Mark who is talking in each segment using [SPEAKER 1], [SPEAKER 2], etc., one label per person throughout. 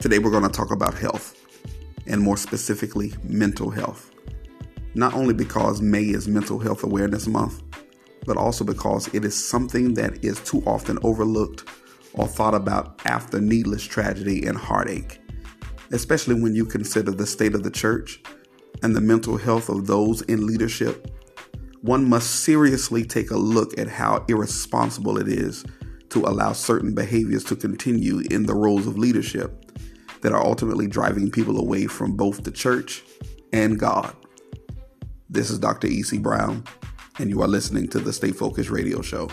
[SPEAKER 1] Today we're going to talk about health, and more specifically, mental health. Not only because May is Mental Health Awareness Month, but also because it is something that is too often overlooked or thought about after needless tragedy and heartache, especially when you consider the state of the church and the mental health of those in leadership. One must seriously take a look at how irresponsible it is to allow certain behaviors to continue in the roles of leadership that are ultimately driving people away from both the church and God. This is Dr. E.C. Brown, and you are listening to the Stay Focused Radio Show.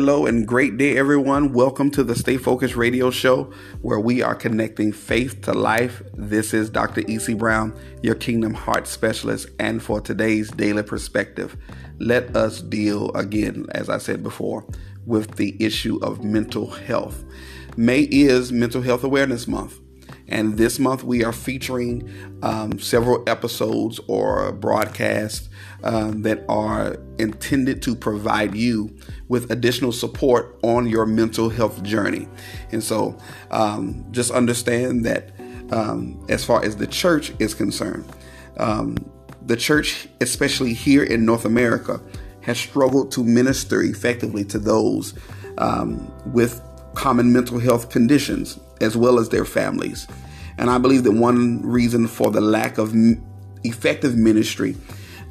[SPEAKER 1] Hello and great day, everyone. Welcome to the Stay Focused Radio Show, where we are connecting faith to life. This is Dr. E.C. Brown, your Kingdom Heart Specialist, and for today's daily perspective, let us deal again, as I said before, with the issue of mental health. May is Mental Health Awareness Month. And this month we are featuring um, several episodes or broadcasts um, that are intended to provide you with additional support on your mental health journey. And so um, just understand that um, as far as the church is concerned, um, the church, especially here in North America, has struggled to minister effectively to those um, with common mental health conditions as well as their families. And I believe that one reason for the lack of effective ministry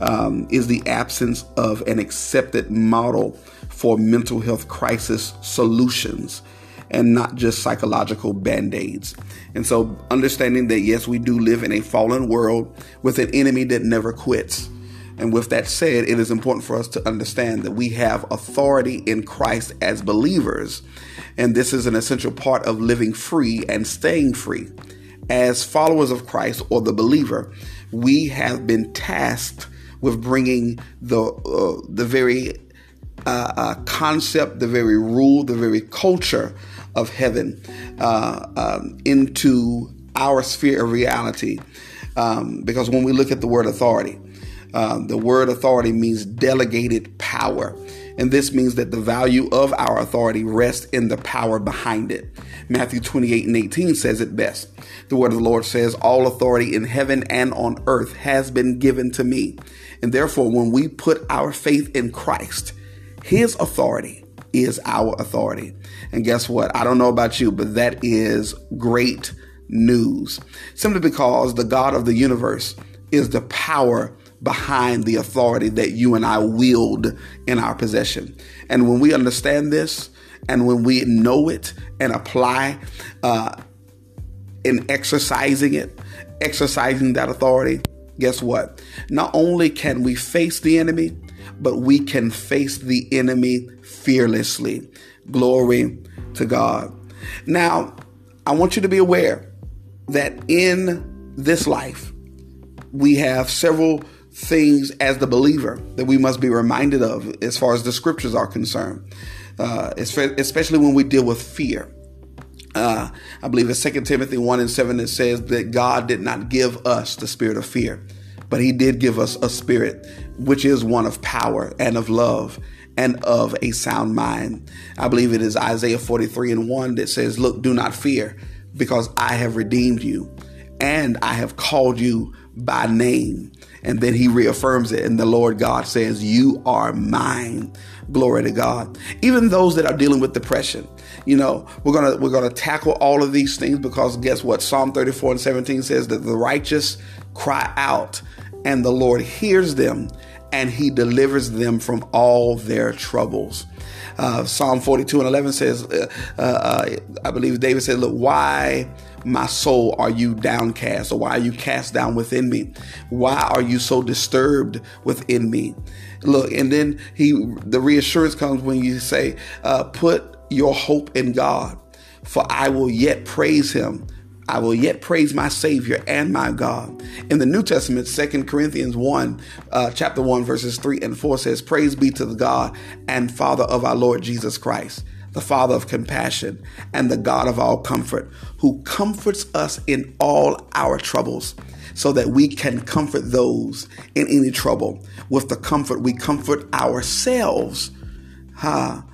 [SPEAKER 1] um, is the absence of an accepted model for mental health crisis solutions and not just psychological band aids. And so, understanding that yes, we do live in a fallen world with an enemy that never quits. And with that said, it is important for us to understand that we have authority in Christ as believers. And this is an essential part of living free and staying free. As followers of Christ or the believer, we have been tasked with bringing the uh, the very uh, uh, concept, the very rule, the very culture of heaven uh, um, into our sphere of reality. Um, because when we look at the word authority, um, the word authority means delegated power. And this means that the value of our authority rests in the power behind it. Matthew 28 and 18 says it best. The word of the Lord says, All authority in heaven and on earth has been given to me. And therefore, when we put our faith in Christ, his authority is our authority. And guess what? I don't know about you, but that is great news. Simply because the God of the universe is the power behind the authority that you and I wield in our possession. And when we understand this, and when we know it and apply uh, in exercising it, exercising that authority, guess what? Not only can we face the enemy, but we can face the enemy fearlessly. Glory to God. Now, I want you to be aware that in this life, we have several things as the believer that we must be reminded of as far as the scriptures are concerned, uh, especially when we deal with fear. uh, I believe it's 2 Timothy 1 and 7 that says that God did not give us the spirit of fear, but He did give us a spirit which is one of power and of love and of a sound mind. I believe it is Isaiah 43 and 1 that says, Look, do not fear, because I have redeemed you and I have called you by name. And then he reaffirms it, and the Lord God says, You are mine. Glory to God. Even those that are dealing with depression, you know, we're gonna we're gonna tackle all of these things because guess what? Psalm 34 and 17 says that the righteous cry out, and the Lord hears them and he delivers them from all their troubles. Uh, Psalm 42 and 11 says, uh, uh, I believe David said, Look, why, my soul, are you downcast? Or why are you cast down within me? Why are you so disturbed within me? Look, and then he, the reassurance comes when you say, uh, Put your hope in God, for I will yet praise him I will yet praise my Savior and my God. In the New Testament, Second Corinthians 1, uh, chapter 1, verses 3 and 4 says, Praise be to the God and Father of our Lord Jesus Christ, the Father of compassion and the God of all comfort, who comforts us in all our troubles, so that we can comfort those in any trouble with the comfort we comfort ourselves ha,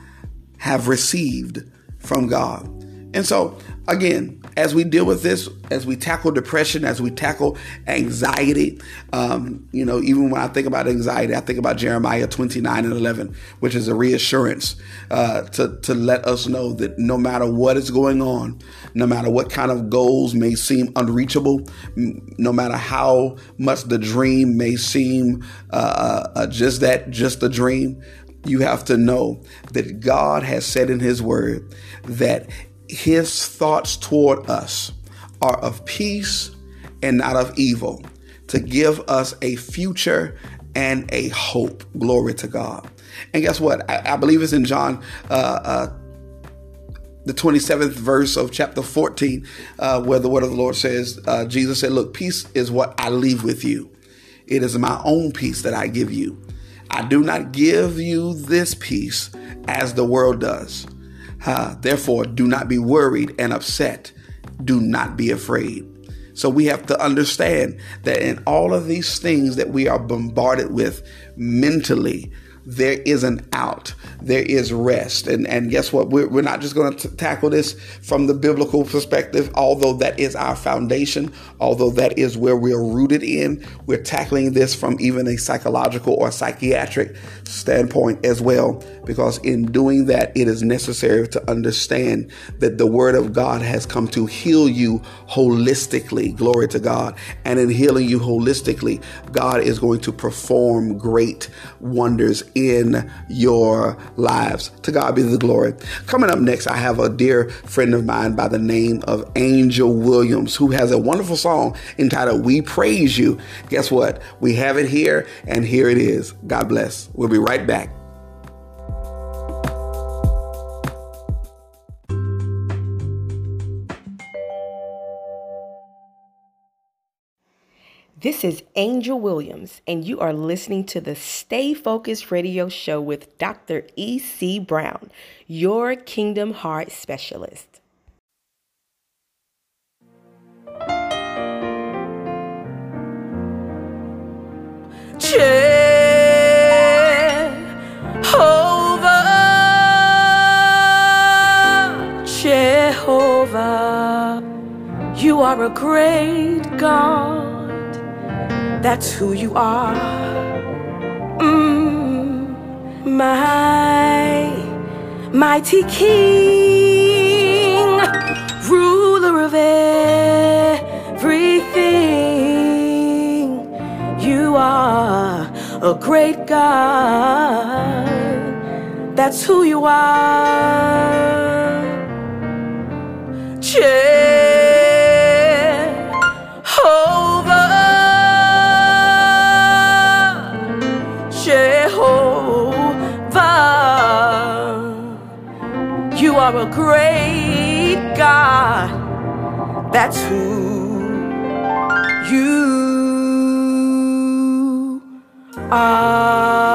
[SPEAKER 1] have received from God. And so, again, as we deal with this, as we tackle depression, as we tackle anxiety, um, you know, even when I think about anxiety, I think about Jeremiah 29 and 11, which is a reassurance uh, to, to let us know that no matter what is going on, no matter what kind of goals may seem unreachable, no matter how much the dream may seem uh, uh, uh just that, just a dream, you have to know that God has said in His Word that his thoughts toward us are of peace and not of evil, to give us a future and a hope. Glory to God. And guess what? I, I believe it's in John. Uh, uh, the 27th verse of chapter 14, uh, where the word of the Lord says, uh, Jesus said, Look, peace is what I leave with you. It is my own peace that I give you. I do not give you this peace as the world does. Uh, therefore, do not be worried and upset. Do not be afraid. So we have to understand that in all of these things that we are bombarded with mentally, there is an out, there is rest. And, and guess what? We're, we're not just going to tackle this from the biblical perspective, although that is our foundation, although that is where we're rooted in. We're tackling this from even a psychological or psychiatric standpoint as well, because in doing that, it is necessary to understand that the Word of God has come to heal you holistically. Glory to God. And in healing you holistically, God is going to perform great wonders in your lives. To God be the glory. Coming up next, I have a dear friend of mine by the name of Angel Williams who has a wonderful song entitled We Praise You. Guess what? We have it here, and here it is. God bless. We'll be right back.
[SPEAKER 2] This is Angel Williams, and you are listening to the Stay Focused radio show with Dr. E.C. Brown, your Kingdom Heart Specialist. Jehovah, Jehovah, you are a great God. That's who you are. Mm, my mighty King, ruler of everything. You are a great God. That's who you are. Are a great God. That's who you are.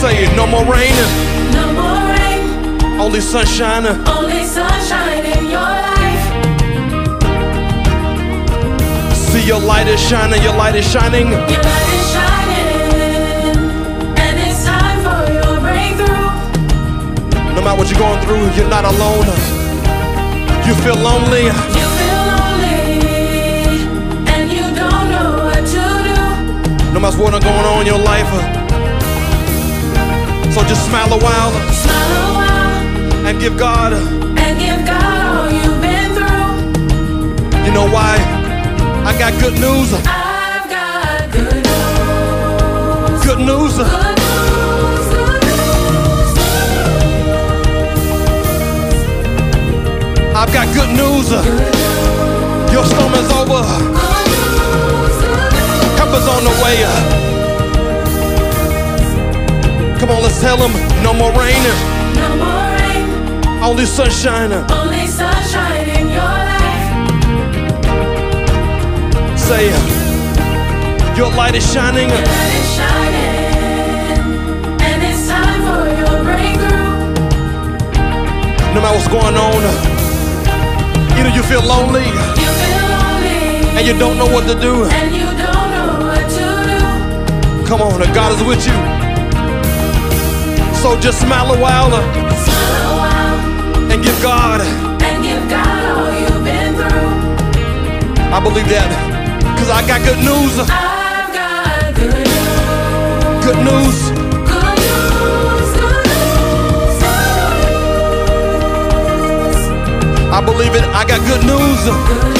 [SPEAKER 2] Say it.
[SPEAKER 3] No more rain,
[SPEAKER 4] No more rain,
[SPEAKER 3] only sunshine.
[SPEAKER 4] only sunshine in your life.
[SPEAKER 3] See your light is shining, your light is shining.
[SPEAKER 4] Your light is shining, and it's time for your breakthrough.
[SPEAKER 3] No matter what you're going through, you're not alone. You feel lonely,
[SPEAKER 4] You feel lonely, and you don't know what to do.
[SPEAKER 3] no matter what's going on in your life. So just smile a while
[SPEAKER 4] Smile a while
[SPEAKER 3] and give God.
[SPEAKER 4] and give God all you've been through.
[SPEAKER 3] You know why? I got good news.
[SPEAKER 4] I've got good news.
[SPEAKER 3] Good news.
[SPEAKER 4] Good news, good news.
[SPEAKER 3] I've got good news. Your storm is over.
[SPEAKER 4] Good news, good news.
[SPEAKER 3] Help is on the way. Come on, let's tell them no more rain,
[SPEAKER 4] No more rain,
[SPEAKER 3] only sunshine.
[SPEAKER 4] only sunshine in your life.
[SPEAKER 3] Say, it. your light is shining.
[SPEAKER 4] Your light is shining, and it's time for your breakthrough.
[SPEAKER 3] No matter what's going on, either you feel lonely
[SPEAKER 4] You feel lonely,
[SPEAKER 3] and you don't know what to do.
[SPEAKER 4] and you don't know what to do.
[SPEAKER 3] Come on, God is with you. So just smile a while uh,
[SPEAKER 4] Smile a while
[SPEAKER 3] and give God.
[SPEAKER 4] and give God all you've been through.
[SPEAKER 3] I believe that because I got good news.
[SPEAKER 4] I've got good news,
[SPEAKER 3] Good news.
[SPEAKER 4] good news, good news, good news.
[SPEAKER 3] I believe it. I got good news.
[SPEAKER 4] Good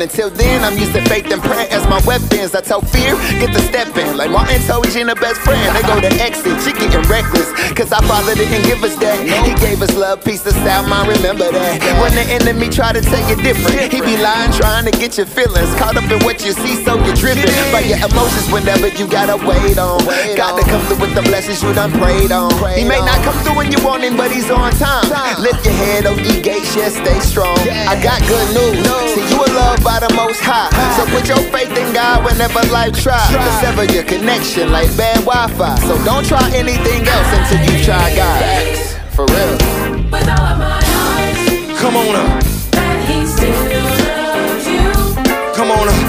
[SPEAKER 5] Until then, I'm using faith and prayer my weapons. I tell fear, get the step in. Like Martin told Gina best friend. They go to exit, she getting reckless. Cause our father didn't give us that. He gave us love, peace, the sound mind, remember that. When the enemy try to tell you different, he be lying, trying to get your feelings. Caught up in what you see, so you're driven by your emotions whenever you gotta wait on. God to come through with the blessings you done prayed on. He may not come through when you want him, but he's on time. Lift your head, OD gates, yeah, stay strong. I got good news. See, you are loved by the most high. So put your faith in God whenever life tries to sever your connection like bad Wi-Fi. So don't try anything else until you try God. For real.
[SPEAKER 4] With all of my heart,
[SPEAKER 3] Come on up.
[SPEAKER 4] that He still loves you.
[SPEAKER 3] Come on up.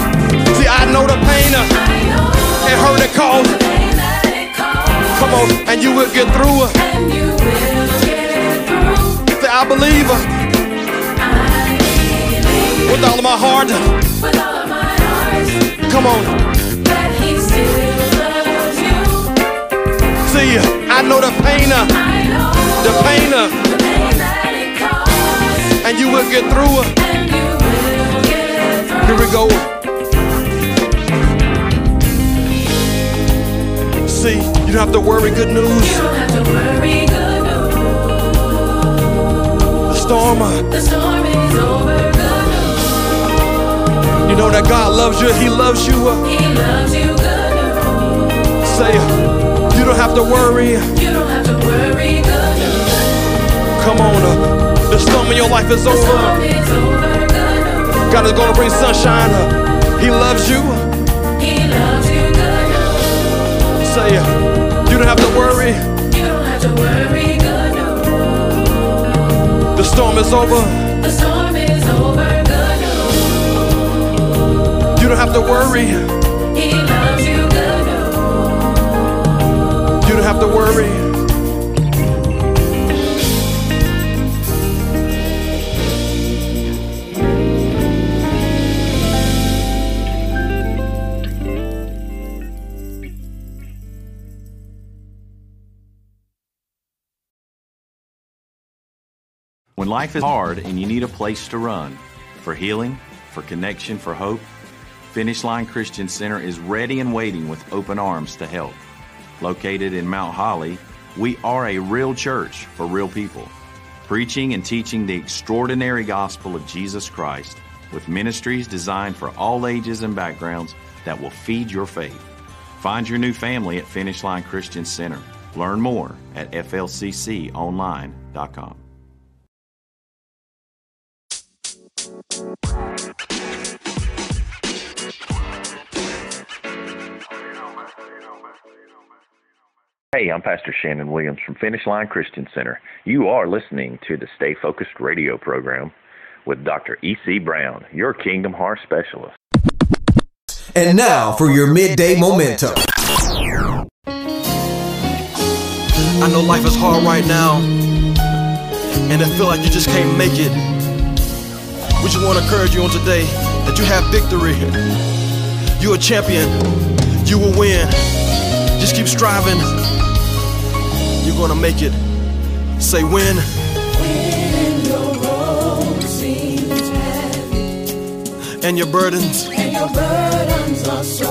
[SPEAKER 3] See, I know the pain
[SPEAKER 4] I know
[SPEAKER 3] and hurt it cause.
[SPEAKER 4] the pain it
[SPEAKER 3] Come on, and you will get through. it.
[SPEAKER 4] and you will get through.
[SPEAKER 3] Say, I believe uh,
[SPEAKER 4] I believe
[SPEAKER 3] with all of my heart. Come on.
[SPEAKER 4] that He still loves you.
[SPEAKER 3] See, I know the pain, uh,
[SPEAKER 4] I know
[SPEAKER 3] the pain, uh,
[SPEAKER 4] the pain that it caused,
[SPEAKER 3] and you will get through. it.
[SPEAKER 4] and you will get through.
[SPEAKER 3] Here we go. See, you don't have to worry. Good news.
[SPEAKER 4] You don't have to worry. Good news.
[SPEAKER 3] The storm. uh,
[SPEAKER 4] The storm is over.
[SPEAKER 3] You know that God loves you. He loves you.
[SPEAKER 4] He loves you. Good.
[SPEAKER 3] Say, you don't have to worry.
[SPEAKER 4] You don't have to worry. Good.
[SPEAKER 3] Come on. uh, The storm in your life is over.
[SPEAKER 4] is over.
[SPEAKER 3] God is gonna bring sunshine. uh. He loves you.
[SPEAKER 4] He loves you. Good.
[SPEAKER 3] Say, you don't have to worry.
[SPEAKER 4] You don't have to worry. Good.
[SPEAKER 3] The storm is over.
[SPEAKER 4] The storm is over. Good news.
[SPEAKER 6] have to worry.
[SPEAKER 4] He loves you good.
[SPEAKER 6] You don't have to worry.
[SPEAKER 7] When life is hard and you need a place to run for healing, for connection, for hope, Finish Line Christian Center is ready and waiting with open arms to help. Located in Mount Holly, we are a real church for real people, preaching and teaching the extraordinary gospel of Jesus Christ with ministries designed for all ages and backgrounds that will feed your faith. Find your new family at Finish Line Christian Center. Learn more at flcconline.com.
[SPEAKER 8] Hey, I'm Pastor Shannon Williams from Finish Line Christian Center. You are listening to the Stay Focused radio program with Dr. E.C. Brown, your Kingdom Heart specialist.
[SPEAKER 9] And now for your midday momentum.
[SPEAKER 6] I know life is hard right now, and I feel like you just can't make it. We just want to encourage you on today that you have victory. You're a champion. You will win. Just keep striving. Gonna make it. Say.
[SPEAKER 4] When your road seems heavy
[SPEAKER 6] And your burdens.
[SPEAKER 4] and your burdens are so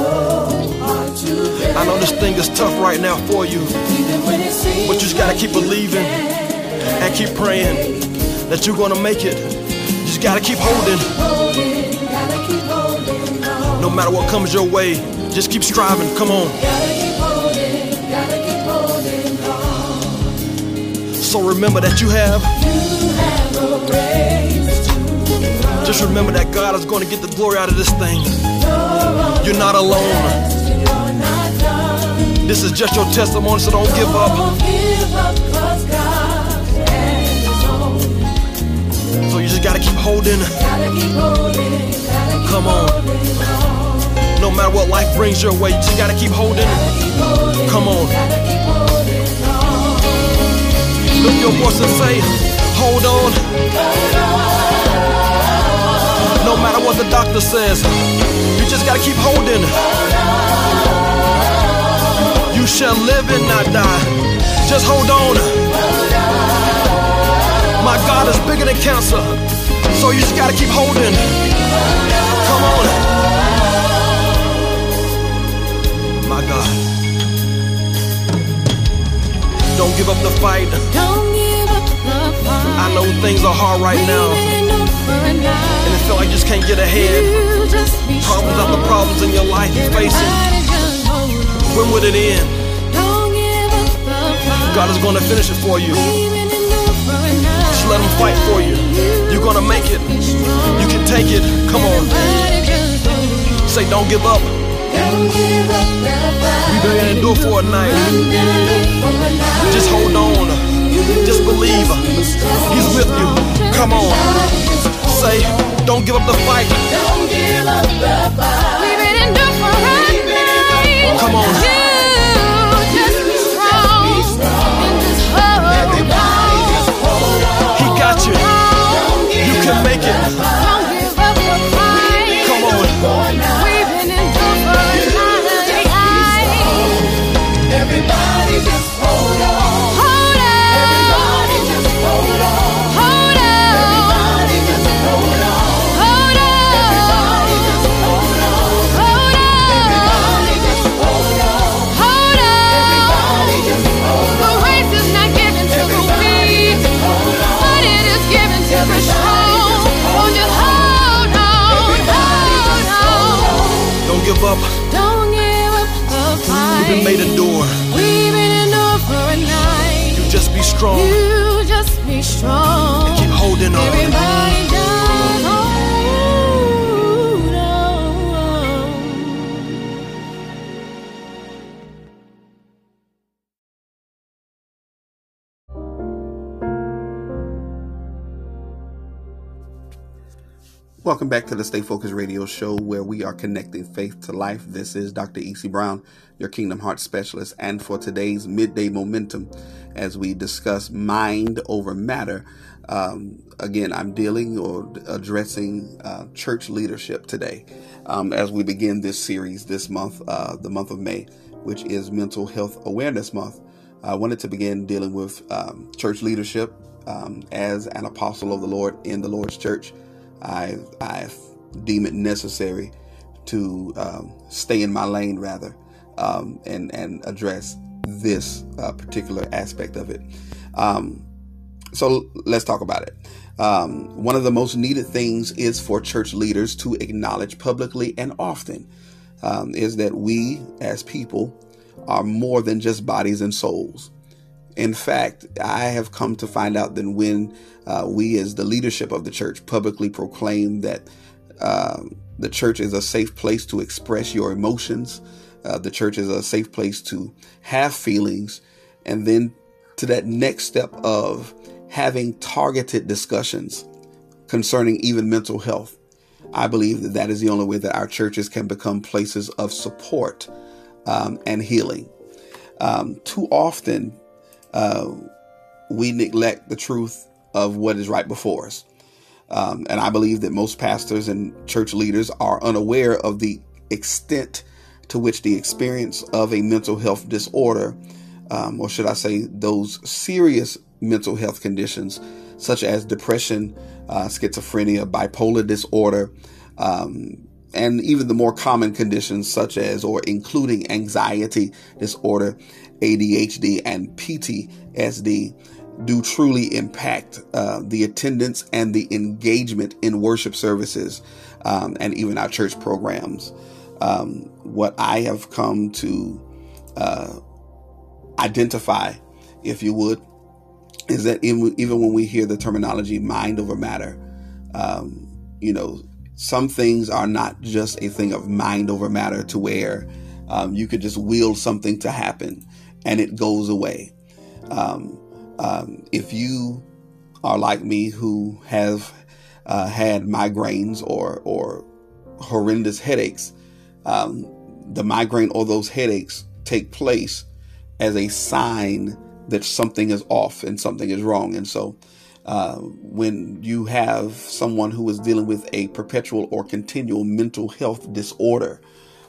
[SPEAKER 4] hard to bear.
[SPEAKER 6] I know this thing is tough right now for you,
[SPEAKER 4] Even when it seems
[SPEAKER 6] but you just gotta keep believing and keep praying that you're gonna make it. You just gotta keep holding.
[SPEAKER 4] hold it, gotta keep holding.
[SPEAKER 6] No matter what comes your way, just keep striving. Come on. So remember that you have.
[SPEAKER 4] You have.
[SPEAKER 6] Just remember that God is going to get the glory out of this thing.
[SPEAKER 4] You're
[SPEAKER 6] not alone. This is just your testimony, so don't give up. So you just.
[SPEAKER 4] Gotta keep holding, gotta
[SPEAKER 6] Come on. No matter what life brings your way, you just got to keep holding.
[SPEAKER 4] Keep holding,
[SPEAKER 6] Come on. Lift your voice and say, hold on. No matter what the doctor says, you just got to keep holding. You shall live and not die. Just hold on. My God is bigger than cancer. So you just got to keep holding. Come on. My God. Don't give up the fight.
[SPEAKER 4] Don't give up the fight.
[SPEAKER 6] I know things are hard right now.
[SPEAKER 4] And
[SPEAKER 6] it feel like you just can't get ahead. Problems after problems in your life you're facing.
[SPEAKER 4] Everybody just hold on.
[SPEAKER 6] When would it end?
[SPEAKER 4] Don't give up the fight.
[SPEAKER 6] God is going to finish it for you.
[SPEAKER 4] Even over and out.
[SPEAKER 6] Just let Him fight for you. You're going to make it. You can take it. Come on.
[SPEAKER 4] Everybody just hold on.
[SPEAKER 6] Say, don't give up. We've been do for a night.
[SPEAKER 4] One day, for a night.
[SPEAKER 6] Just hold on. Just believe. He's with you. Come on. Say, don't give up the fight.
[SPEAKER 4] Don't give up the fight. We've been endured for a night.
[SPEAKER 6] Come on.
[SPEAKER 4] You just be strong. And just hold on.
[SPEAKER 6] He got you. You can make it.
[SPEAKER 4] Don't give up the fight.
[SPEAKER 6] Come on.
[SPEAKER 4] Everybody just hold on. Hold on. Everybody just hold on. Hold on. Everybody just hold on. Hold on. Everybody just hold on. Hold on. Everybody just hold on. Hold on. Everybody just hold on. The race is not given to the weak, but it is given to the strong. So just hold on. Hold on.
[SPEAKER 6] Don't give up. Been made to endure.
[SPEAKER 4] We've been for a night.
[SPEAKER 6] You just be strong.
[SPEAKER 4] You just be strong.
[SPEAKER 6] And Keep holding on.
[SPEAKER 4] Everybody
[SPEAKER 1] Welcome back to the Stay Focused Radio Show, where we are connecting faith to life. This is Dr. E.C. Brown, your Kingdom Heart Specialist, and for today's midday momentum, as we discuss mind over matter. Um, again, I'm dealing or addressing uh, church leadership today um, as we begin this series this month, uh, the month of May, which is Mental Health Awareness Month. I wanted to begin dealing with um, church leadership um, as an apostle of the Lord in the Lord's church. I, I deem it necessary to um, stay in my lane rather um, and, and address this uh, particular aspect of it. Um, so let's talk about it. Um, one of the most needed things is for church leaders to acknowledge publicly and often um, is that we as people are more than just bodies and souls. In fact, I have come to find out that when uh, we, as the leadership of the church, publicly proclaim that uh, the church is a safe place to express your emotions, uh, the church is a safe place to have feelings, and then to that next step of having targeted discussions concerning even mental health. I believe that that is the only way that our churches can become places of support um, and healing. Um, too often, uh, we neglect the truth of what is right before us. Um, and I believe that most pastors and church leaders are unaware of the extent to which the experience of a mental health disorder, um, or should I say, those serious mental health conditions such as depression, uh, schizophrenia, bipolar disorder, um, and even the more common conditions such as or including anxiety disorder, ADHD, and PTSD do truly impact uh, the attendance and the engagement in worship services um, and even our church programs. Um, what I have come to uh, identify, if you would, is that in, even when we hear the terminology mind over matter, um, you know, some things are not just a thing of mind over matter to where um, you could just will something to happen and it goes away. Um, um, if you are like me who have uh, had migraines or, or horrendous headaches, um, the migraine or those headaches take place as a sign that something is off and something is wrong. And so, uh, when you have someone who is dealing with a perpetual or continual mental health disorder,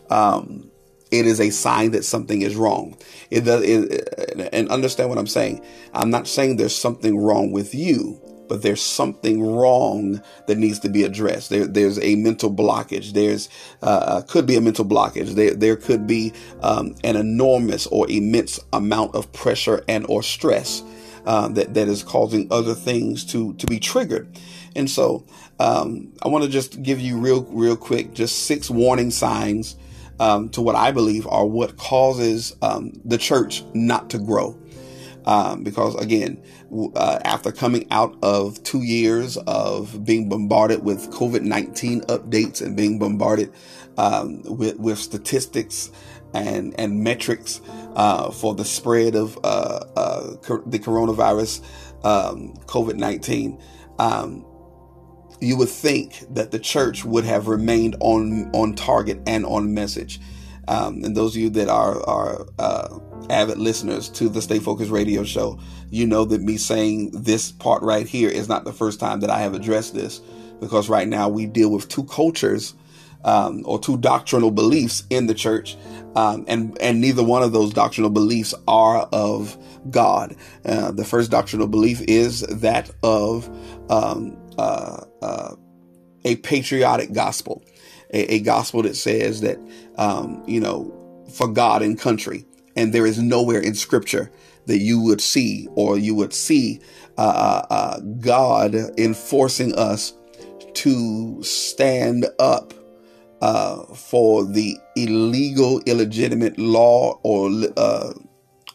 [SPEAKER 1] um, it is a sign that something is wrong. It does, it, and understand what I'm saying. I'm not saying there's something wrong with you, but there's something wrong that needs to be addressed. There, there's a mental blockage. There's uh, uh could be a mental blockage. There, there could be um, an enormous or immense amount of pressure and or stress uh, that that is causing other things to to be triggered. And so, um, I want to just give you real real quick just six warning signs um, to what I believe are what causes um, the church not to grow. Um, because again, uh, after coming out of two years of being bombarded with COVID 19 updates and being bombarded um, with, with statistics and, and metrics uh, for the spread of uh, uh the coronavirus, um, COVID 19, um, you would think that the church would have remained on on target and on message. Um, and those of you that are are uh, avid listeners to the Stay Focused Radio Show, you know that me saying this part right here is not the first time that I have addressed this, because right now we deal with two cultures um, or two doctrinal beliefs in the church, um, and and neither one of those doctrinal beliefs are of God. Uh, the first doctrinal belief is that of um, uh, uh, a patriotic gospel, a, a, gospel that says that, um, you know, for God and country. And there is nowhere in scripture that you would see or you would see uh, uh, uh God enforcing us to stand up uh, for the illegal, illegitimate law or uh,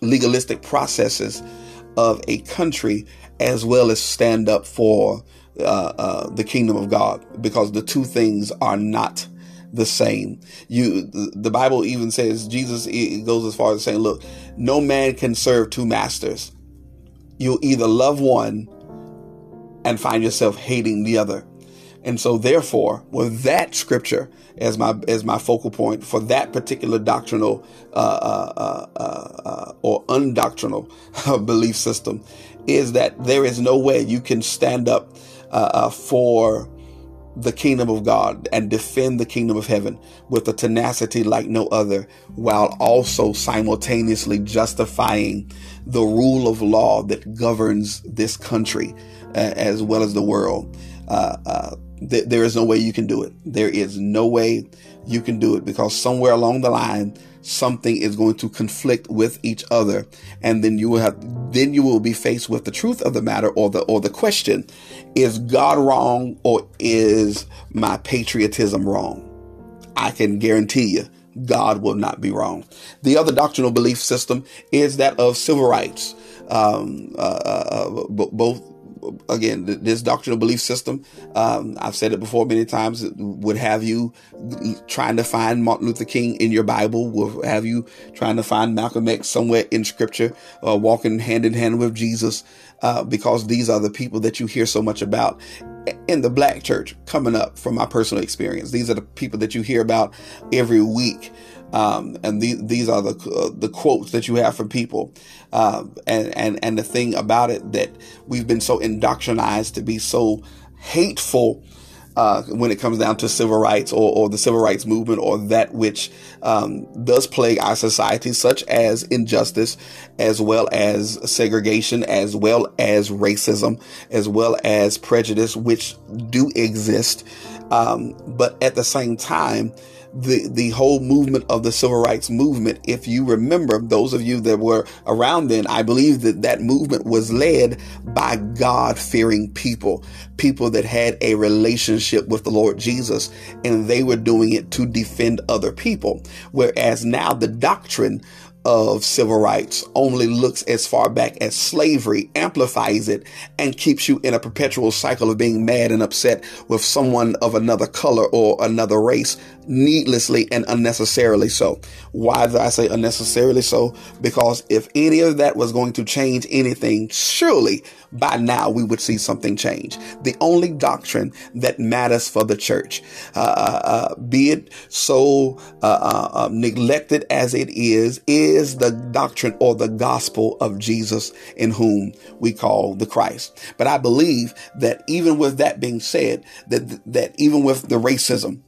[SPEAKER 1] legalistic processes of a country, as well as stand up for uh, uh, the kingdom of God because the two things are not the same. You, the Bible even says Jesus goes as far as saying, "Look, no man can serve two masters. You'll either love one and find yourself hating the other." And so therefore, with that scripture as my as my focal point for that particular doctrinal uh, uh, uh, uh, or undoctrinal belief system, is that there is no way you can stand up uh, uh, for the kingdom of God and defend the kingdom of heaven with a tenacity like no other, while also simultaneously justifying the rule of law that governs this country uh, as well as the world. Uh, uh, th- there is no way you can do it. There is no way you can do it because somewhere along the line, something is going to conflict with each other. And then you will have then you will be faced with the truth of the matter or the or the question is god wrong or is my patriotism wrong? I can guarantee you god will not be wrong. The other doctrinal belief system is that of civil rights. Um, uh, uh, both again, this doctrinal belief system, um, I've said it before many times, would have you trying to find Martin Luther King in your Bible, will have you trying to find Malcolm X somewhere in scripture, uh, walking hand in hand with Jesus, uh, because these are the people that you hear so much about in the black church coming up from my personal experience. These are the people that you hear about every week. Um, and the, these are the uh, the quotes that you have from people, um, and and and the thing about it that we've been so indoctrinized to be so hateful uh, when it comes down to civil rights or, or the civil rights movement or that which um, does plague our society, such as injustice, as well as segregation, as well as racism, as well as prejudice, which do exist. Um, but at the same time, the the whole movement of the civil rights movement. If you remember those of you that were around then i believe that that movement was led by god fearing people people that had a relationship with the lord jesus and they were doing it to defend other people. Whereas now the doctrine of civil rights only looks as far back as slavery, amplifies it, and keeps you in a perpetual cycle of being mad and upset with someone of another color or another race, needlessly and unnecessarily so. Why do I say unnecessarily so? Because if any of that was going to change anything, surely by now we would see something change. The only doctrine that matters for the church, uh, uh, uh be it so uh, uh, uh, neglected as it is, is the doctrine or the gospel of Jesus in whom we call the Christ. But I believe that even with that being said, that, that even with the racism,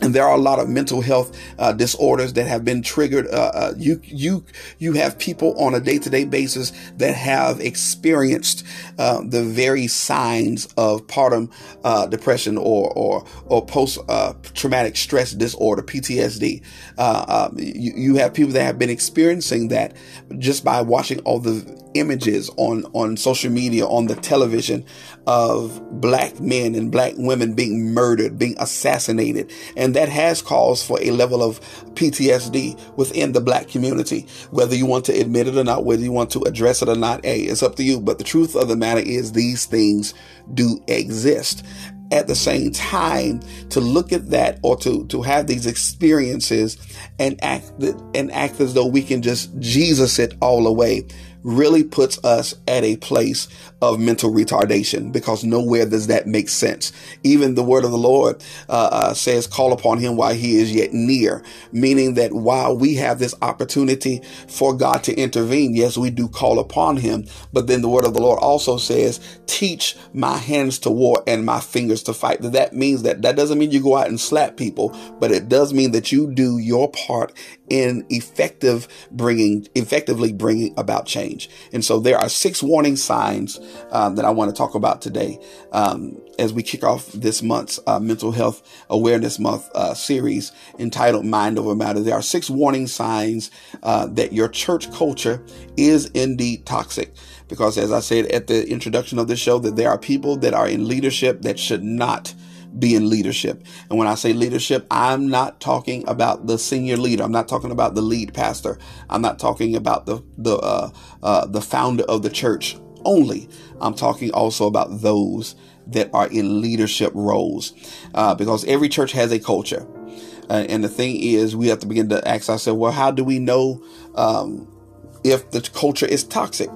[SPEAKER 1] and there are a lot of mental health uh, disorders that have been triggered. Uh, uh, you you you have people on a day to day basis that have experienced uh, the very signs of postpartum uh, depression or or or post uh, traumatic stress disorder (PTSD). Um, you, you have people that have been experiencing that just by watching all the images on on social media on the television of black men and black women being murdered being assassinated and that has caused for a level of PTSD within the black community. Whether you want to admit it or not whether you want to address it or not hey it's up to you. But the truth of the matter is these things do exist. At the same time to look at that or to to have these experiences and act and act as though we can just Jesus it all away really puts us at a place of mental retardation because nowhere does that make sense. Even the word of the Lord uh, uh, says, call upon him while he is yet near, meaning that while we have this opportunity for God to intervene, yes, we do call upon him. But then the word of the Lord also says, teach my hands to war and my fingers to fight. That means that that doesn't mean you go out and slap people, but it does mean that you do your part in effective bringing, effectively bringing about change. And so there are six warning signs um, that I want to talk about today um, as we kick off this month's uh, Mental Health Awareness Month uh, series entitled Mind Over Matter. There are six warning signs uh, that your church culture is indeed toxic. Because as I said at the introduction of the show, that there are people that are in leadership that should not be in leadership. And when I say leadership, I'm not talking about the senior leader. I'm not talking about the lead pastor. I'm not talking about the the uh, uh, the founder of the church only. I'm talking also about those that are in leadership roles, uh, because every church has a culture. Uh, and the thing is, we have to begin to ask ourselves, well, how do we know um, if the culture is toxic?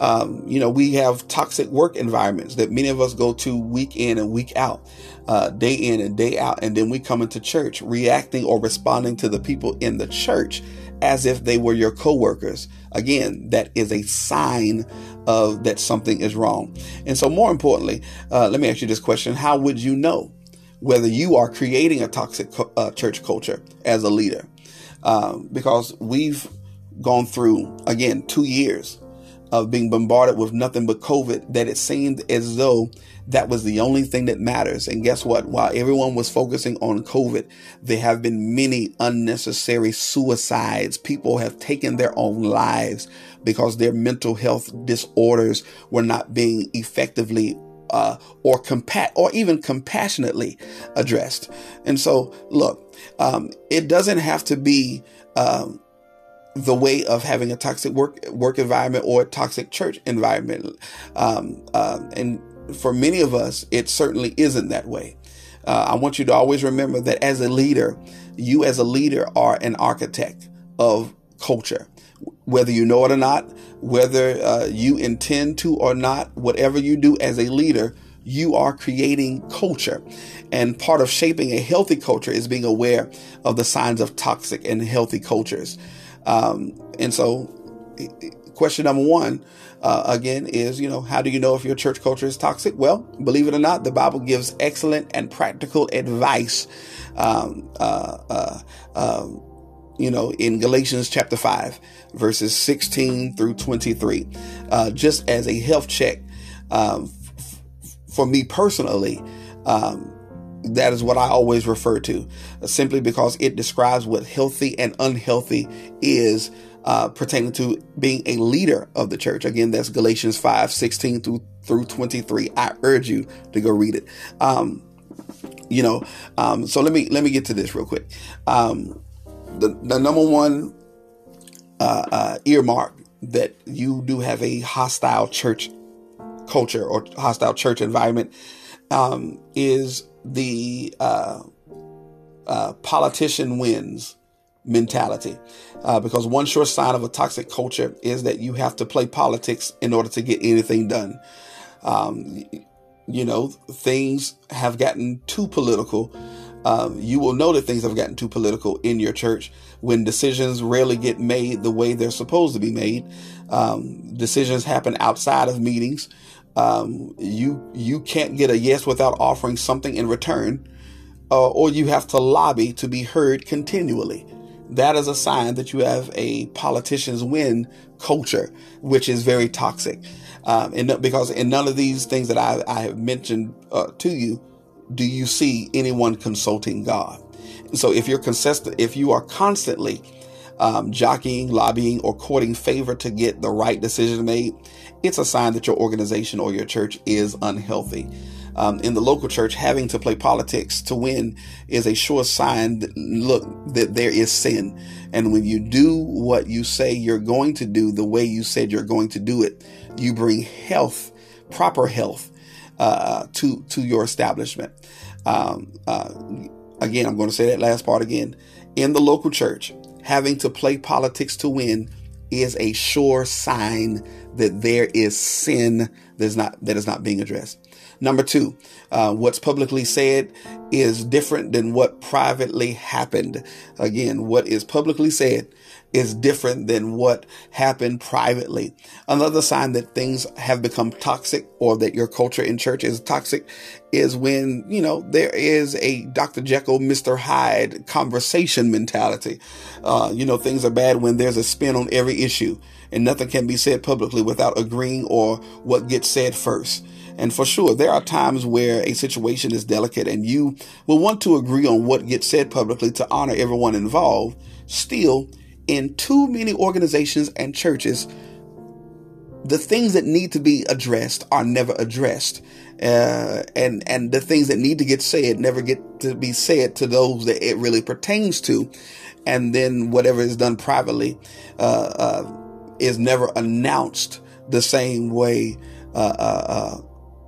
[SPEAKER 1] Um, you know, we have toxic work environments that many of us go to week in and week out, uh, day in and day out. And then we come into church reacting or responding to the people in the church as if they were your coworkers. Again, that is a sign of that something is wrong. And so, more importantly, uh, let me ask you this question: How would you know whether you are creating a toxic uh, church culture as a leader? Um, because we've gone through again two years of being bombarded with nothing but COVID that it seemed as though that was the only thing that matters. And guess what? While everyone was focusing on COVID, there have been many unnecessary suicides. People have taken their own lives because their mental health disorders were not being effectively uh, or compat or even compassionately addressed. And so, look, um, it doesn't have to be um, the way of having a toxic work work environment or a toxic church environment. Um, uh, and for many of us, it certainly isn't that way. Uh, I want you to always remember that as a leader, you as a leader are an architect of culture. Whether you know it or not, whether uh, you intend to or not, whatever you do as a leader, you are creating culture. And part of shaping a healthy culture is being aware of the signs of toxic and healthy cultures. Um, and so, question number one, uh, again, is you know, how do you know if your church culture is toxic? Well, believe it or not, the Bible gives excellent and practical advice. Um, uh, uh, um, you know, in Galatians chapter 5, verses 16 through 23, uh, just as a health check um, f- for me personally. Um, that is what I always refer to, uh, simply because it describes what healthy and unhealthy is uh, pertaining to being a leader of the church. Again, that's Galatians 5 16 through, through 23. I urge you to go read it. Um, you know, um, so let me let me get to this real quick. Um, the, the number one uh, uh, earmark that you do have a hostile church culture or hostile church environment um, is the uh, uh, politician wins mentality. Uh, because one sure sign of a toxic culture is that you have to play politics in order to get anything done. Um, you know, things have gotten too political. Um, you will know that things have gotten too political in your church when decisions rarely get made the way they're supposed to be made. Um, decisions happen outside of meetings. Um, you you can't get a yes without offering something in return, uh, or you have to lobby to be heard continually. That is a sign that you have a politicians win culture, which is very toxic. Um, and because in none of these things that I, I have mentioned uh, to you, do you see anyone consulting God? So if you're consistent, if you are constantly um, jockeying, lobbying, or courting favor to get the right decision made, it's a sign that your organization or your church is unhealthy. Um, in the local church, having to play politics to win is a sure sign that, look, that there is sin. And when you do what you say you're going to do the way you said you're going to do it, you bring health, proper health, uh, to, to your establishment. Um, uh, again, I'm going to say that last part again. In the local church, having to play politics to win is a sure sign that there is sin that is not that is not being addressed. Number two, uh, what's publicly said is different than what privately happened. Again, what is publicly said is different than what happened privately. Another sign that things have become toxic or that your culture in church is toxic is when, you know, there is a Dr. Jekyll, Mr. Hyde conversation mentality. Uh, you know, things are bad when there's a spin on every issue and nothing can be said publicly without agreeing or what gets said first. And for sure, there are times where a situation is delicate and you will want to agree on what gets said publicly to honor everyone involved. Still, in too many organizations and churches, the things that need to be addressed are never addressed. Uh, and, and the things that need to get said never get to be said to those that it really pertains to. And then whatever is done privately, uh, uh, is never announced the same way, uh, uh, uh,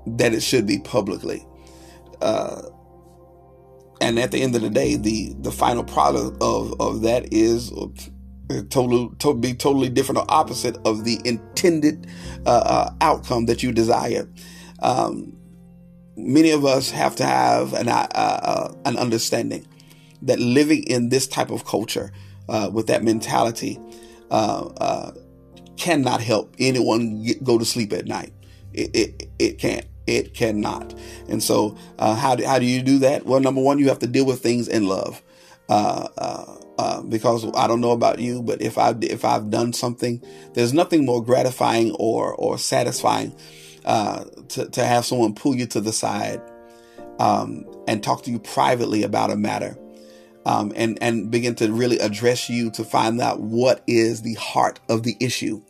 [SPEAKER 1] that it should be publicly. Uh, and at the end of the day, the, the final product of, of that is totally to be totally different or opposite of the intended uh, outcome that you desire. Um, many of us have to have an an understanding that living in this type of culture uh, with that mentality uh, uh, cannot help anyone get, go to sleep at night. It, it, it can't. It cannot. And so, uh, how, do, how do you do that? Well, number one, you have to deal with things in love. Uh, uh, uh, because I don't know about you, but if I if I've done something, there's nothing more gratifying or or satisfying uh, to to have someone pull you to the side um, and talk to you privately about a matter, um, and and begin to really address you to find out what is the heart of the issue.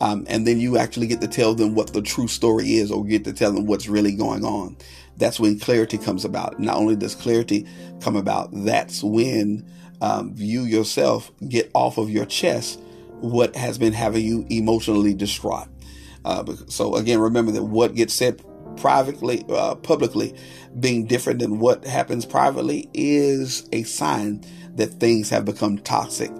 [SPEAKER 1] Um, and then you actually get to tell them what the true story is or get to tell them what's really going on. That's when clarity comes about. Not only does clarity come about, that's when um, you yourself get off of your chest what has been having you emotionally distraught. Uh, so again, remember that what gets said privately, uh, publicly, being different than what happens privately is a sign that things have become toxic.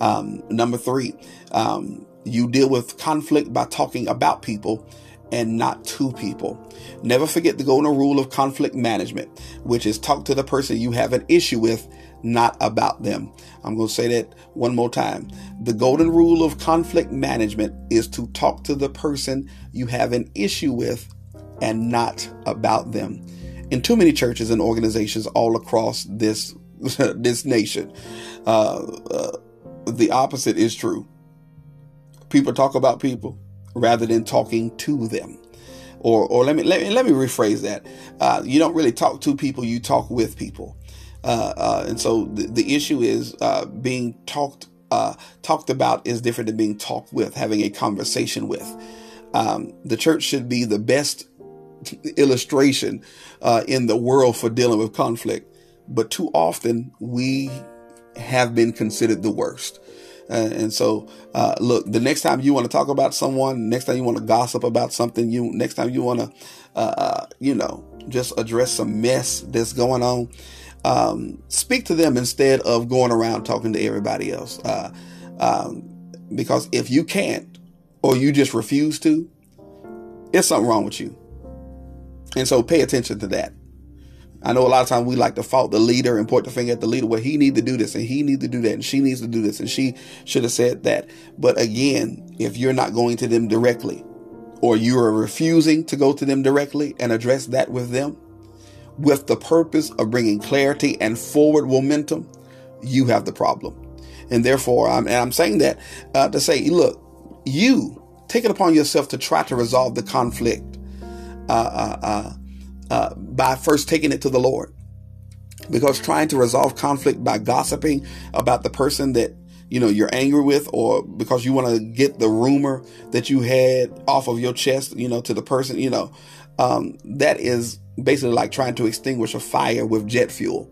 [SPEAKER 1] Um, number three, um, you deal with conflict by talking about people and not to people. Never forget the golden rule of conflict management, which is talk to the person you have an issue with, not about them. I'm going to say that one more time. The golden rule of conflict management is to talk to the person you have an issue with and not about them. In too many churches and organizations all across this this nation, uh, uh, the opposite is true. People talk about people rather than talking to them. Or, or let me let me let me rephrase that. Uh, you don't really talk to people; you talk with people. Uh, uh, and so the, the issue is uh, being talked talked about is different than being talked with, having a conversation with. Um, the church should be the best illustration uh, in the world for dealing with conflict, but too often we have been considered the worst. Uh, and so, uh, look, the next time you want to talk about someone, next time you want to gossip about something, you next time you want to, uh, uh, you know, just address some mess that's going on, um, speak to them instead of going around talking to everybody else. Uh, um, because if you can't, or you just refuse to, it's something wrong with you. And so, pay attention to that. I know a lot of times we like to fault the leader and point the finger at the leader. Well, he need to do this and he needs to do that and she needs to do this and she should have said that. But again, if you're not going to them directly or you are refusing to go to them directly and address that with them with the purpose of bringing clarity and forward momentum, you have the problem. And therefore, I'm, and I'm saying that uh, to say, look, you take it upon yourself to try to resolve the conflict. Uh, uh, uh uh, by first taking it to the Lord. Because trying to resolve conflict by gossiping about the person that you know you're angry with, or because you want to get the rumor that you had off of your chest, you know, to the person, you know, um, that is basically like trying to extinguish a fire with jet fuel.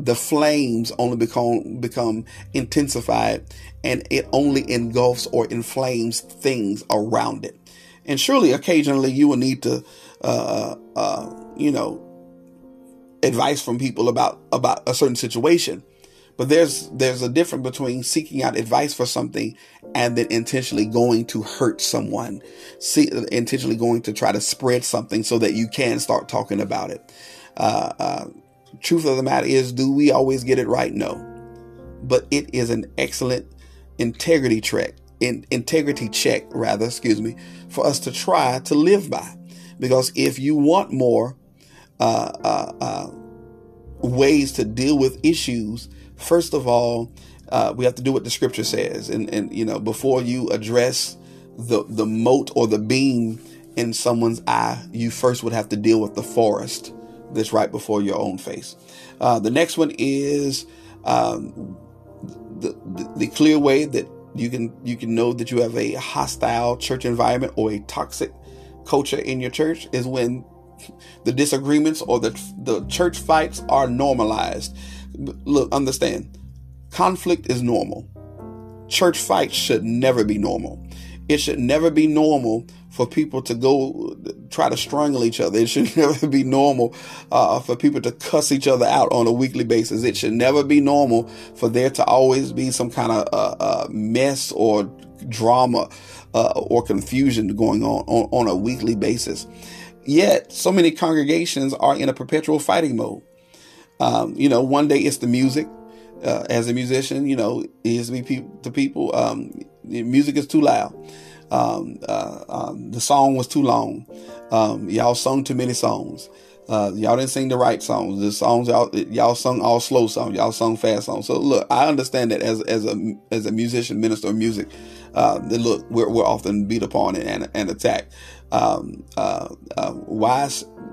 [SPEAKER 1] The flames only become become intensified, and it only engulfs or inflames things around it. And surely, occasionally, you will need to uh, uh, you know, advice from people about about a certain situation. But there's there's a difference between seeking out advice for something and then intentionally going to hurt someone, see, intentionally going to try to spread something so that you can start talking about it. Uh, uh, truth of the matter is, do we always get it right? No, but it is an excellent integrity check, in, integrity check rather, excuse me, for us to try to live by. Because if you want more uh, uh, uh, ways to deal with issues, first of all, uh, we have to do what the scripture says. And, and, you know, before you address the, the mote or the beam in someone's eye, you first would have to deal with the forest that's right before your own face. Uh, the next one is um, the, the, the clear way that you can you can know that you have a hostile church environment or a toxic culture in your church is when the disagreements or the the church fights are normalized. Look, understand, conflict is normal. Church fights should never be normal. It should never be normal for people to go try to strangle each other. It should never be normal uh, for people to cuss each other out on a weekly basis. It should never be normal for there to always be some kind of uh, uh, mess or drama uh, or confusion going on, on on a weekly basis. Yet, so many congregations are in a perpetual fighting mode. Um, you know, one day it's the music. Uh, as a musician, you know, is me people to people. Um, music is too loud. Um, uh, um, the song was too long. Um, y'all sung too many songs. Uh, y'all didn't sing the right songs. The songs y'all y'all sung all slow songs. Y'all sung fast songs. So look, I understand that as as a as a musician, minister of music, uh, that look we're, we're often beat upon and and attacked. Um, uh, uh, why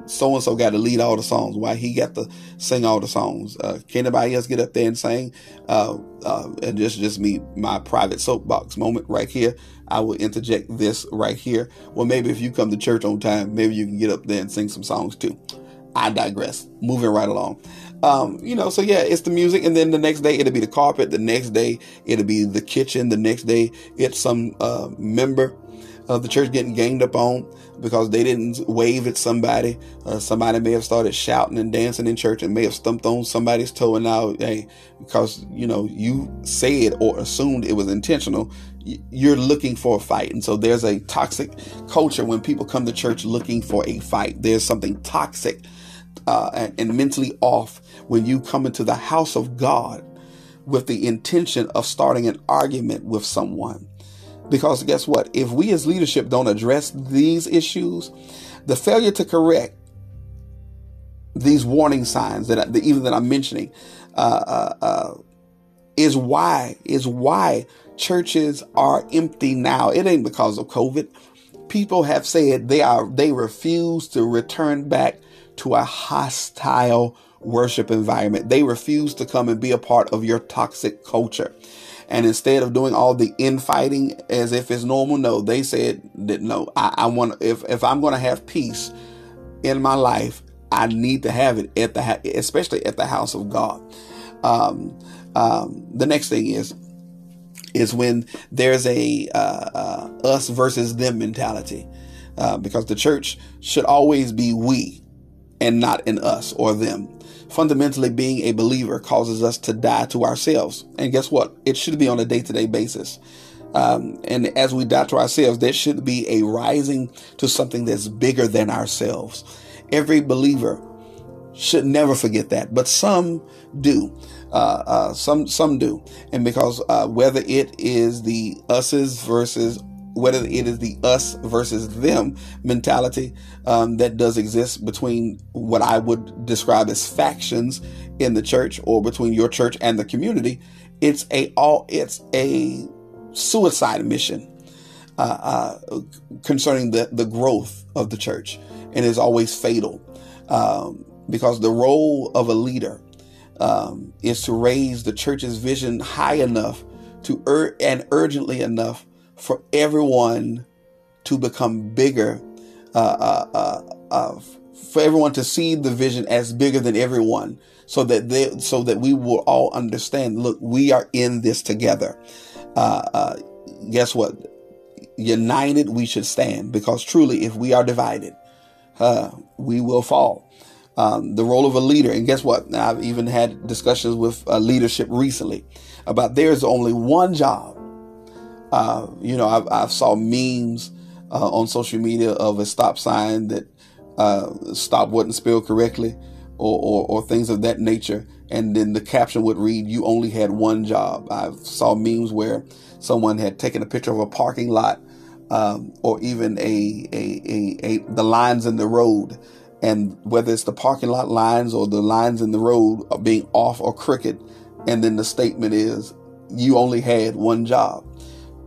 [SPEAKER 1] so and so got to lead all the songs? Why he got to sing all the songs? Uh, can anybody else get up there and sing? Uh, uh, and just just me, my private soapbox moment right here. I will interject this right here. Well, maybe if you come to church on time, maybe you can get up there and sing some songs too. I digress. Moving right along. Um, you know, so yeah, it's the music, and then the next day it'll be the carpet. The next day it'll be the kitchen. The next day it's some uh, member of the church getting ganged up on because they didn't wave at somebody. Uh, somebody may have started shouting and dancing in church and may have stumped on somebody's toe. And now, hey, because you know you said or assumed it was intentional, you're looking for a fight. And so there's a toxic culture when people come to church looking for a fight. There's something toxic uh, and, mentally off when you come into the house of God with the intention of starting an argument with someone. Because guess what? If we as leadership don't address these issues, the failure to correct these warning signs that, even that I'm mentioning uh, uh, uh, is why is why churches are empty now. It ain't because of COVID. People have said they are they refuse to return back to a hostile worship environment. They refuse to come and be a part of your toxic culture. And instead of doing all the infighting as if it's normal, no, they said that no, I, I want if if I'm going to have peace in my life, I need to have it at the especially at the house of God. Um, um, the next thing is is when there's a uh, uh, us versus them mentality, uh, because the church should always be we and not in us or them. Fundamentally, being a believer causes us to die to ourselves. And guess what? It should be on a day to day basis. Um, and as we die to ourselves, there should be a rising to something that's bigger than ourselves. Every believer should never forget that, but some do. Uh, uh, some some do, and because uh, whether it is the us's versus whether it is the us versus them mentality um, that does exist between what I would describe as factions in the church or between your church and the community, it's a all it's a suicide mission uh, uh, concerning the the growth of the church, and is always fatal um, because the role of a leader um, is to raise the church's vision high enough to ur- and urgently enough for everyone to become bigger, uh, uh, uh, uh, for everyone to see the vision as bigger than everyone, so that they, so that we will all understand. Look, we are in this together. Uh, uh, guess what? United, we should stand because truly, if we are divided, we will fall. Um, the role of a leader, and guess what? I've even had discussions with leadership recently about there's only one job uh, you know, I've, I've saw memes uh, on social media of a stop sign that uh, stop wasn't spelled correctly, or, or, or things of that nature, and then the caption would read, "You only had one job." I saw memes where someone had taken a picture of a parking lot, um, or even a, a, a, a the lines in the road, and whether it's the parking lot lines or the lines in the road are being off or crooked, and then the statement is, "You only had one job."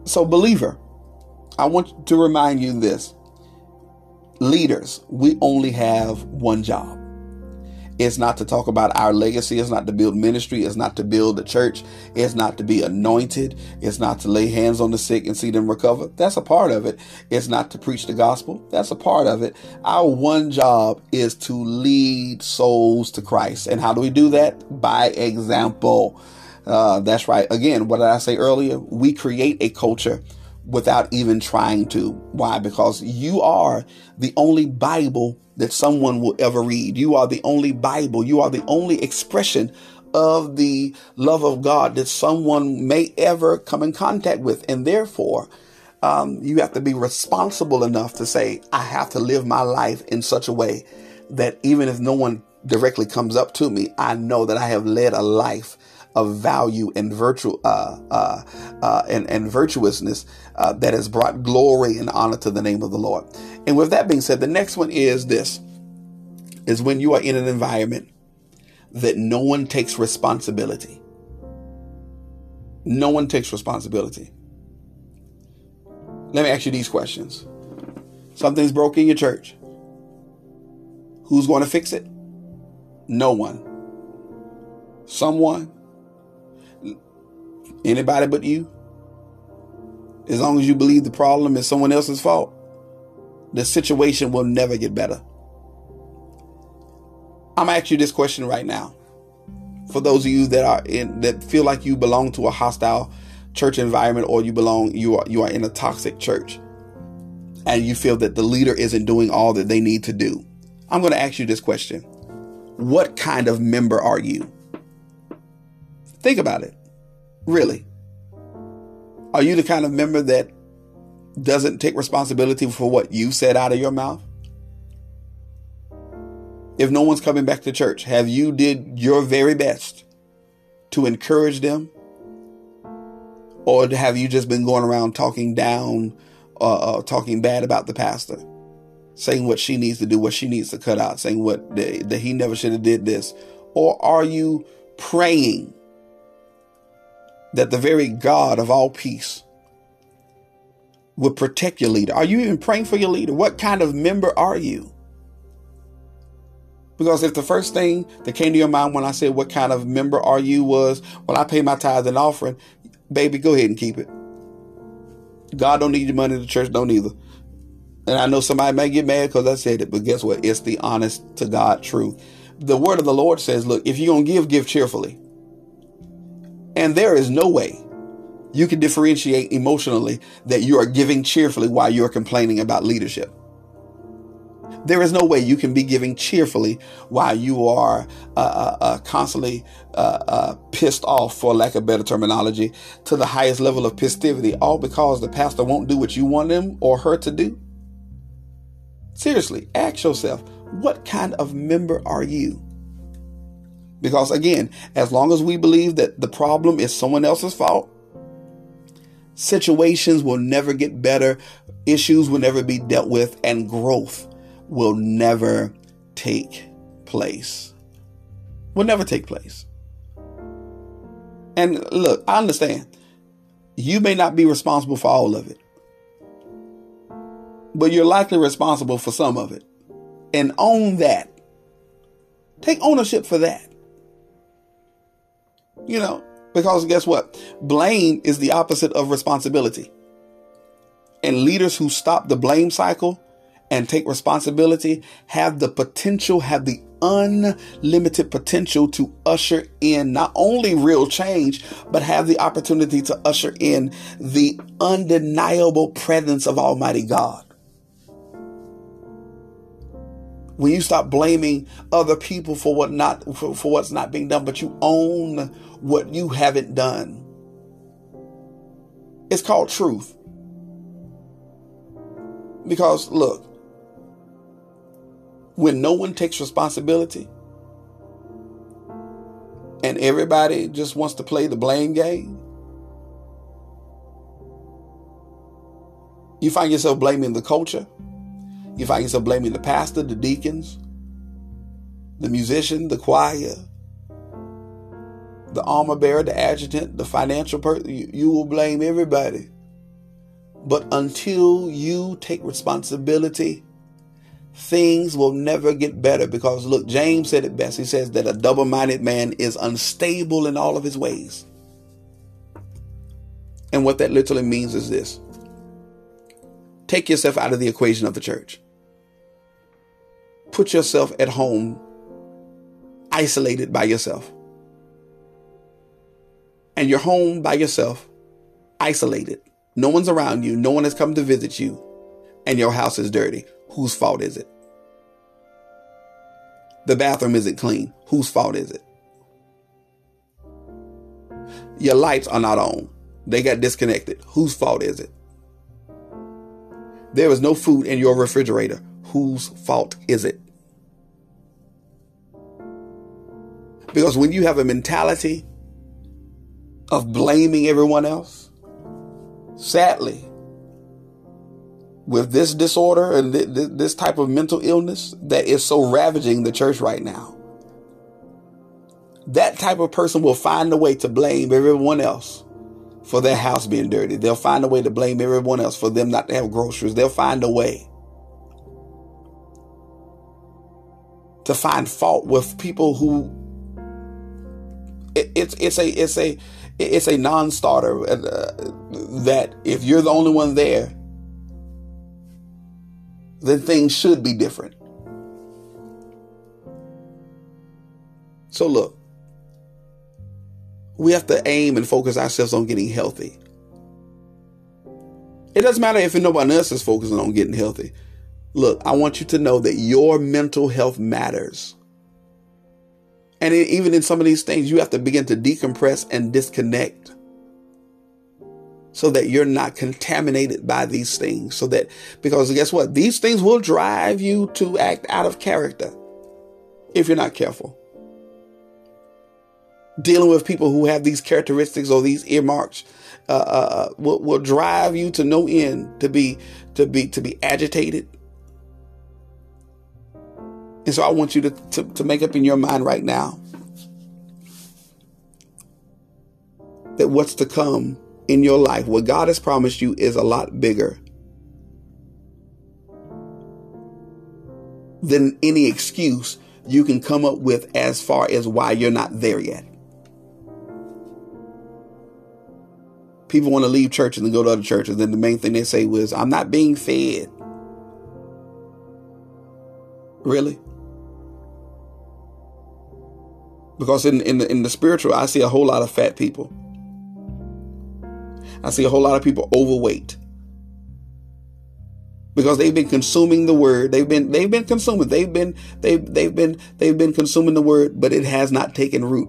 [SPEAKER 1] So, believer, I want to remind you this leaders, we only have one job. It's not to talk about our legacy. It's not to build ministry. It's not to build the church. It's not to be anointed. It's not to lay hands on the sick and see them recover. That's a part of it. It's not to preach the gospel. That's a part of it. Our one job is to lead souls to Christ. And how do we do that? By example. Uh, that's right. Again, what did I say earlier? We create a culture without even trying to. Why? Because you are the only Bible that someone will ever read. You are the only Bible. You are the only expression of the love of God that someone may ever come in contact with. And therefore, um, you have to be responsible enough to say, I have to live my life in such a way that even if no one directly comes up to me, I know that I have led a life of value and virtue uh, uh, uh, and, and virtuousness uh, that has brought glory and honor to the name of the Lord. And with that being said, the next one is this: is when you are in an environment that no one takes responsibility. No one takes responsibility. Let me ask you these questions. Something's broken in your church. Who's going to fix it? No one. Someone? Anybody but you? As long as you believe the problem is someone else's fault, the situation will never get better. I'm gonna you this question right now. For those of you that are in that feel like you belong to a hostile church environment or you belong you are you are in a toxic church and you feel that the leader isn't doing all that they need to do. I'm going to ask you this question. What kind of member are you? Think about it. Really. Are you the kind of member that doesn't take responsibility for what you said out of your mouth? If no one's coming back to church, have you did your very best to encourage them? Or have you just been going around talking down, uh, uh, talking bad about the pastor? Saying what she needs to do, what she needs to cut out, saying what that, he never should have did this? Or are you praying that the very God of all peace would protect your leader? Are you even praying for your leader? What kind of member are you? Because if the first thing that came to your mind when I said, What kind of member are you? was, Well, I pay my tithes and offering, baby, go ahead and keep it. God don't need your money, the church don't either. And I know somebody may get mad because I said it, but guess what? It's the honest to God truth. The word of the Lord says, Look, if you're going to give, give cheerfully. And there is no way you can differentiate emotionally that you are giving cheerfully while you're complaining about leadership. There is no way you can be giving cheerfully while you are uh, uh, uh, constantly uh, uh, pissed off, for lack of better terminology, to the highest level of festivity, all because the pastor won't do what you want him or her to do. Seriously, ask yourself, what kind of member are you? Because again, as long as we believe that the problem is someone else's fault, situations will never get better, issues will never be dealt with, and growth will never take place. Will never take place. And look, I understand. You may not be responsible for all of it, but you're likely responsible for some of it. And own that. Take ownership for that. You know, because guess what? Blame is the opposite of responsibility. And leaders who stop the blame cycle and take responsibility have the potential, have the unlimited potential to usher in not only real change, but have the opportunity to usher in the undeniable presence of Almighty God. When you stop blaming other people for what not for, for what's not being done, but you own what you haven't done. It's called truth. Because look, when no one takes responsibility and everybody just wants to play the blame game, you find yourself blaming the culture. You find yourself blaming the pastor, the deacons, the musician, the choir, the armor bearer, the adjutant, the financial person. You, you will blame everybody. But until you take responsibility, things will never get better because look, James said it best. He says that a double minded man is unstable in all of his ways. And what that literally means is this take yourself out of the equation of the church, put yourself at home, isolated by yourself. And you're home by yourself, isolated. no one's around you, no one has come to visit you, and your house is dirty, whose fault is it? The bathroom isn't clean, whose fault is it? Your lights are not on, they got disconnected, whose fault is it? There is no food in your refrigerator, whose fault is it? Because when you have a mentality of blaming everyone else, sadly, with this disorder and th- th- this type of mental illness that is so ravaging the church right now, that type of person will find a way to blame everyone else for their house being dirty. They'll find a way to blame everyone else for them not to have groceries. They'll find a way to find fault with people who it, it's it's a it's a it's a non-starter uh, that if you're the only one there then things should be different. So look we have to aim and focus ourselves on getting healthy. It doesn't matter if nobody else is focusing on getting healthy. Look i want you to know that your mental health matters and even in some of these things, you have to begin to decompress and disconnect so that you're not contaminated by these things. So that, because guess what? These things will drive you to act out of character if you're not careful. Dealing with people who have these characteristics or these earmarks uh, uh, will, will drive you to no end to be to be to be agitated, and so I want you to, to, to make up in your mind right now that what's to come in your life, what God has promised you, is a lot bigger than any excuse you can come up with as far as why you're not there yet. People want to leave churches and go to other churches, and the main thing they say was, I'm not being fed. Really? Because in, in the in the spiritual, I see a whole lot of fat people. I see a whole lot of people overweight. Because they've been consuming the word. They've been they've been consuming. They've been they've they've been they've been consuming the word, but it has not taken root.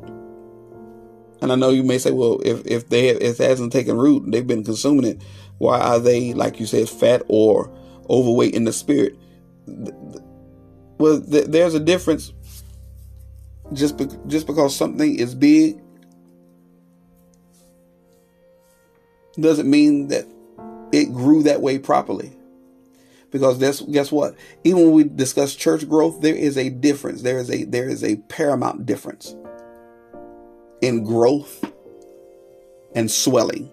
[SPEAKER 1] And I know you may say, well, if if they if it hasn't taken root, they've been consuming it. Why are they, like you said, fat or overweight in the spirit? Well, there's a difference. Just be, just because something is big doesn't mean that it grew that way properly. Because that's guess what? Even when we discuss church growth, there is a difference. There is a there is a paramount difference in growth and swelling.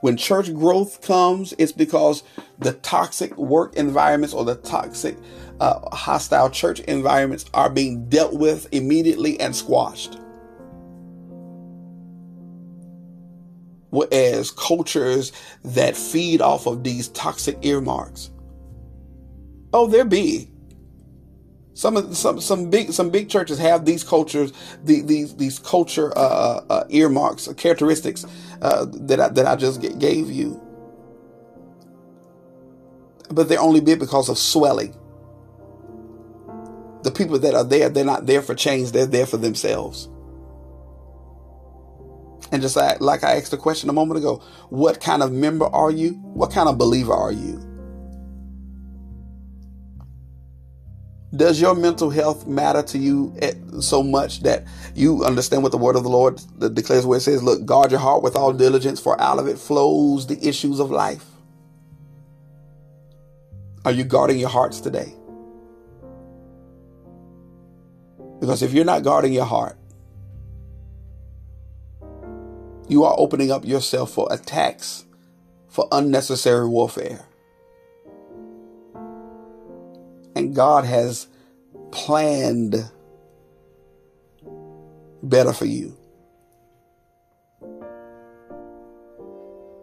[SPEAKER 1] When church growth comes, it's because the toxic work environments or the toxic, uh, hostile church environments are being dealt with immediately and squashed. Whereas cultures that feed off of these toxic earmarks, oh, they're big. Some some some big some big churches have these cultures, the, these these culture uh, uh, uh earmarks, characteristics uh, that I, that I just gave you. But they're only big because of swelling. The people that are there, they're not there for change; they're there for themselves. And just like, I asked the question a moment ago, what kind of member are you? What kind of believer are you? Does your mental health matter to you eh, so much that you understand what the word of the Lord declares where it says, look, guard your heart with all diligence, for out of it flows the issues of life. Are you guarding your hearts today? Because if you're not guarding your heart, you are opening up yourself for attacks, for unnecessary warfare. And God has planned better for you.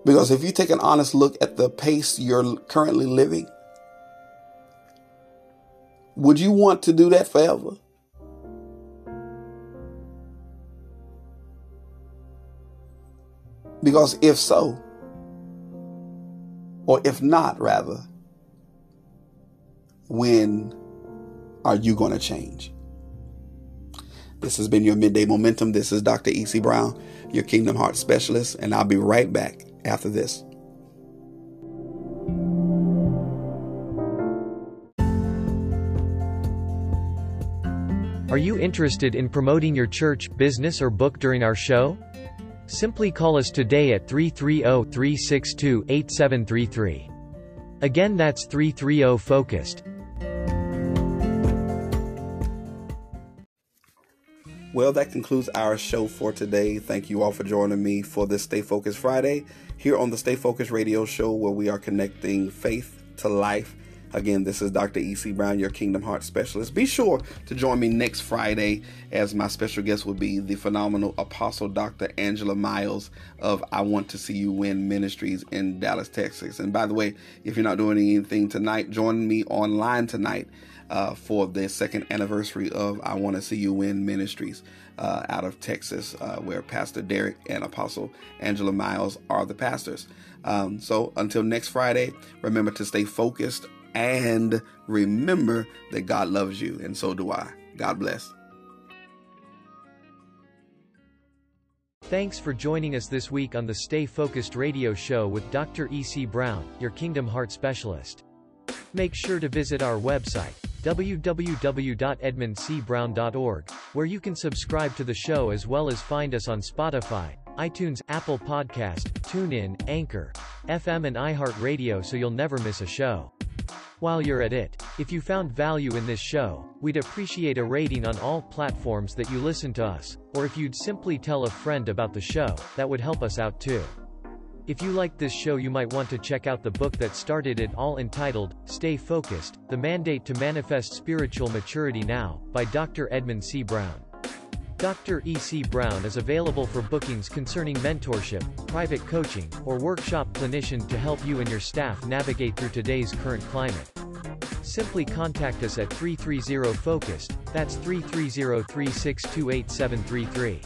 [SPEAKER 1] Because if you take an honest look at the pace you're currently living, would you want to do that forever? Because if so, or if not, rather, when are you going to change? This has been your midday momentum. This is Dr. E.C. Brown, your Kingdom Heart Specialist, and I'll be right back after this.
[SPEAKER 10] Are you interested in promoting your church, business, or book during our show? Simply call us today at 330 362 8733. Again, that's 330 Focused.
[SPEAKER 1] Well, that concludes our show for today. Thank you all for joining me for this Stay Focused Friday here on the Stay Focused Radio Show, where we are connecting faith to life. Again, this is Dr. E.C. Brown, your Kingdom Heart Specialist. Be sure to join me next Friday as my special guest will be the phenomenal Apostle Dr. Angela Miles of I Want to See You Win Ministries in Dallas, Texas. And by the way, if you're not doing anything tonight, join me online tonight uh, for the second anniversary of I Want to See You Win Ministries uh, out of Texas, uh, where Pastor Derek and Apostle Angela Miles are the pastors. Um, so until next Friday, remember to stay focused and remember that God loves you, and so do I. God bless.
[SPEAKER 10] Thanks for joining us this week on the Stay Focused radio show with Dr. E.C. Brown, your Kingdom Heart Specialist. Make sure to visit our website, www.edmundcbrown.org, where you can subscribe to the show as well as find us on Spotify, iTunes, Apple Podcast, TuneIn, Anchor, FM and iHeartRadio so you'll never miss a show. While you're at it, if you found value in this show, we'd appreciate a rating on all platforms that you listen to us, or if you'd simply tell a friend about the show, that would help us out too. If you liked this show you might want to check out the book that started it all entitled, Stay Focused, The Mandate to Manifest Spiritual Maturity Now, by Dr. Edmund C. Brown. Dr. E. C. Brown is available for bookings concerning mentorship, private coaching, or workshop clinician to help you and your staff navigate through today's current climate. Simply contact us at 330-FOCUSED, that's 330-3628733.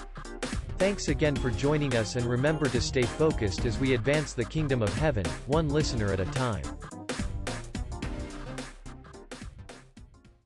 [SPEAKER 10] Thanks again for joining us and remember to stay focused as we advance the kingdom of heaven, one listener at a time.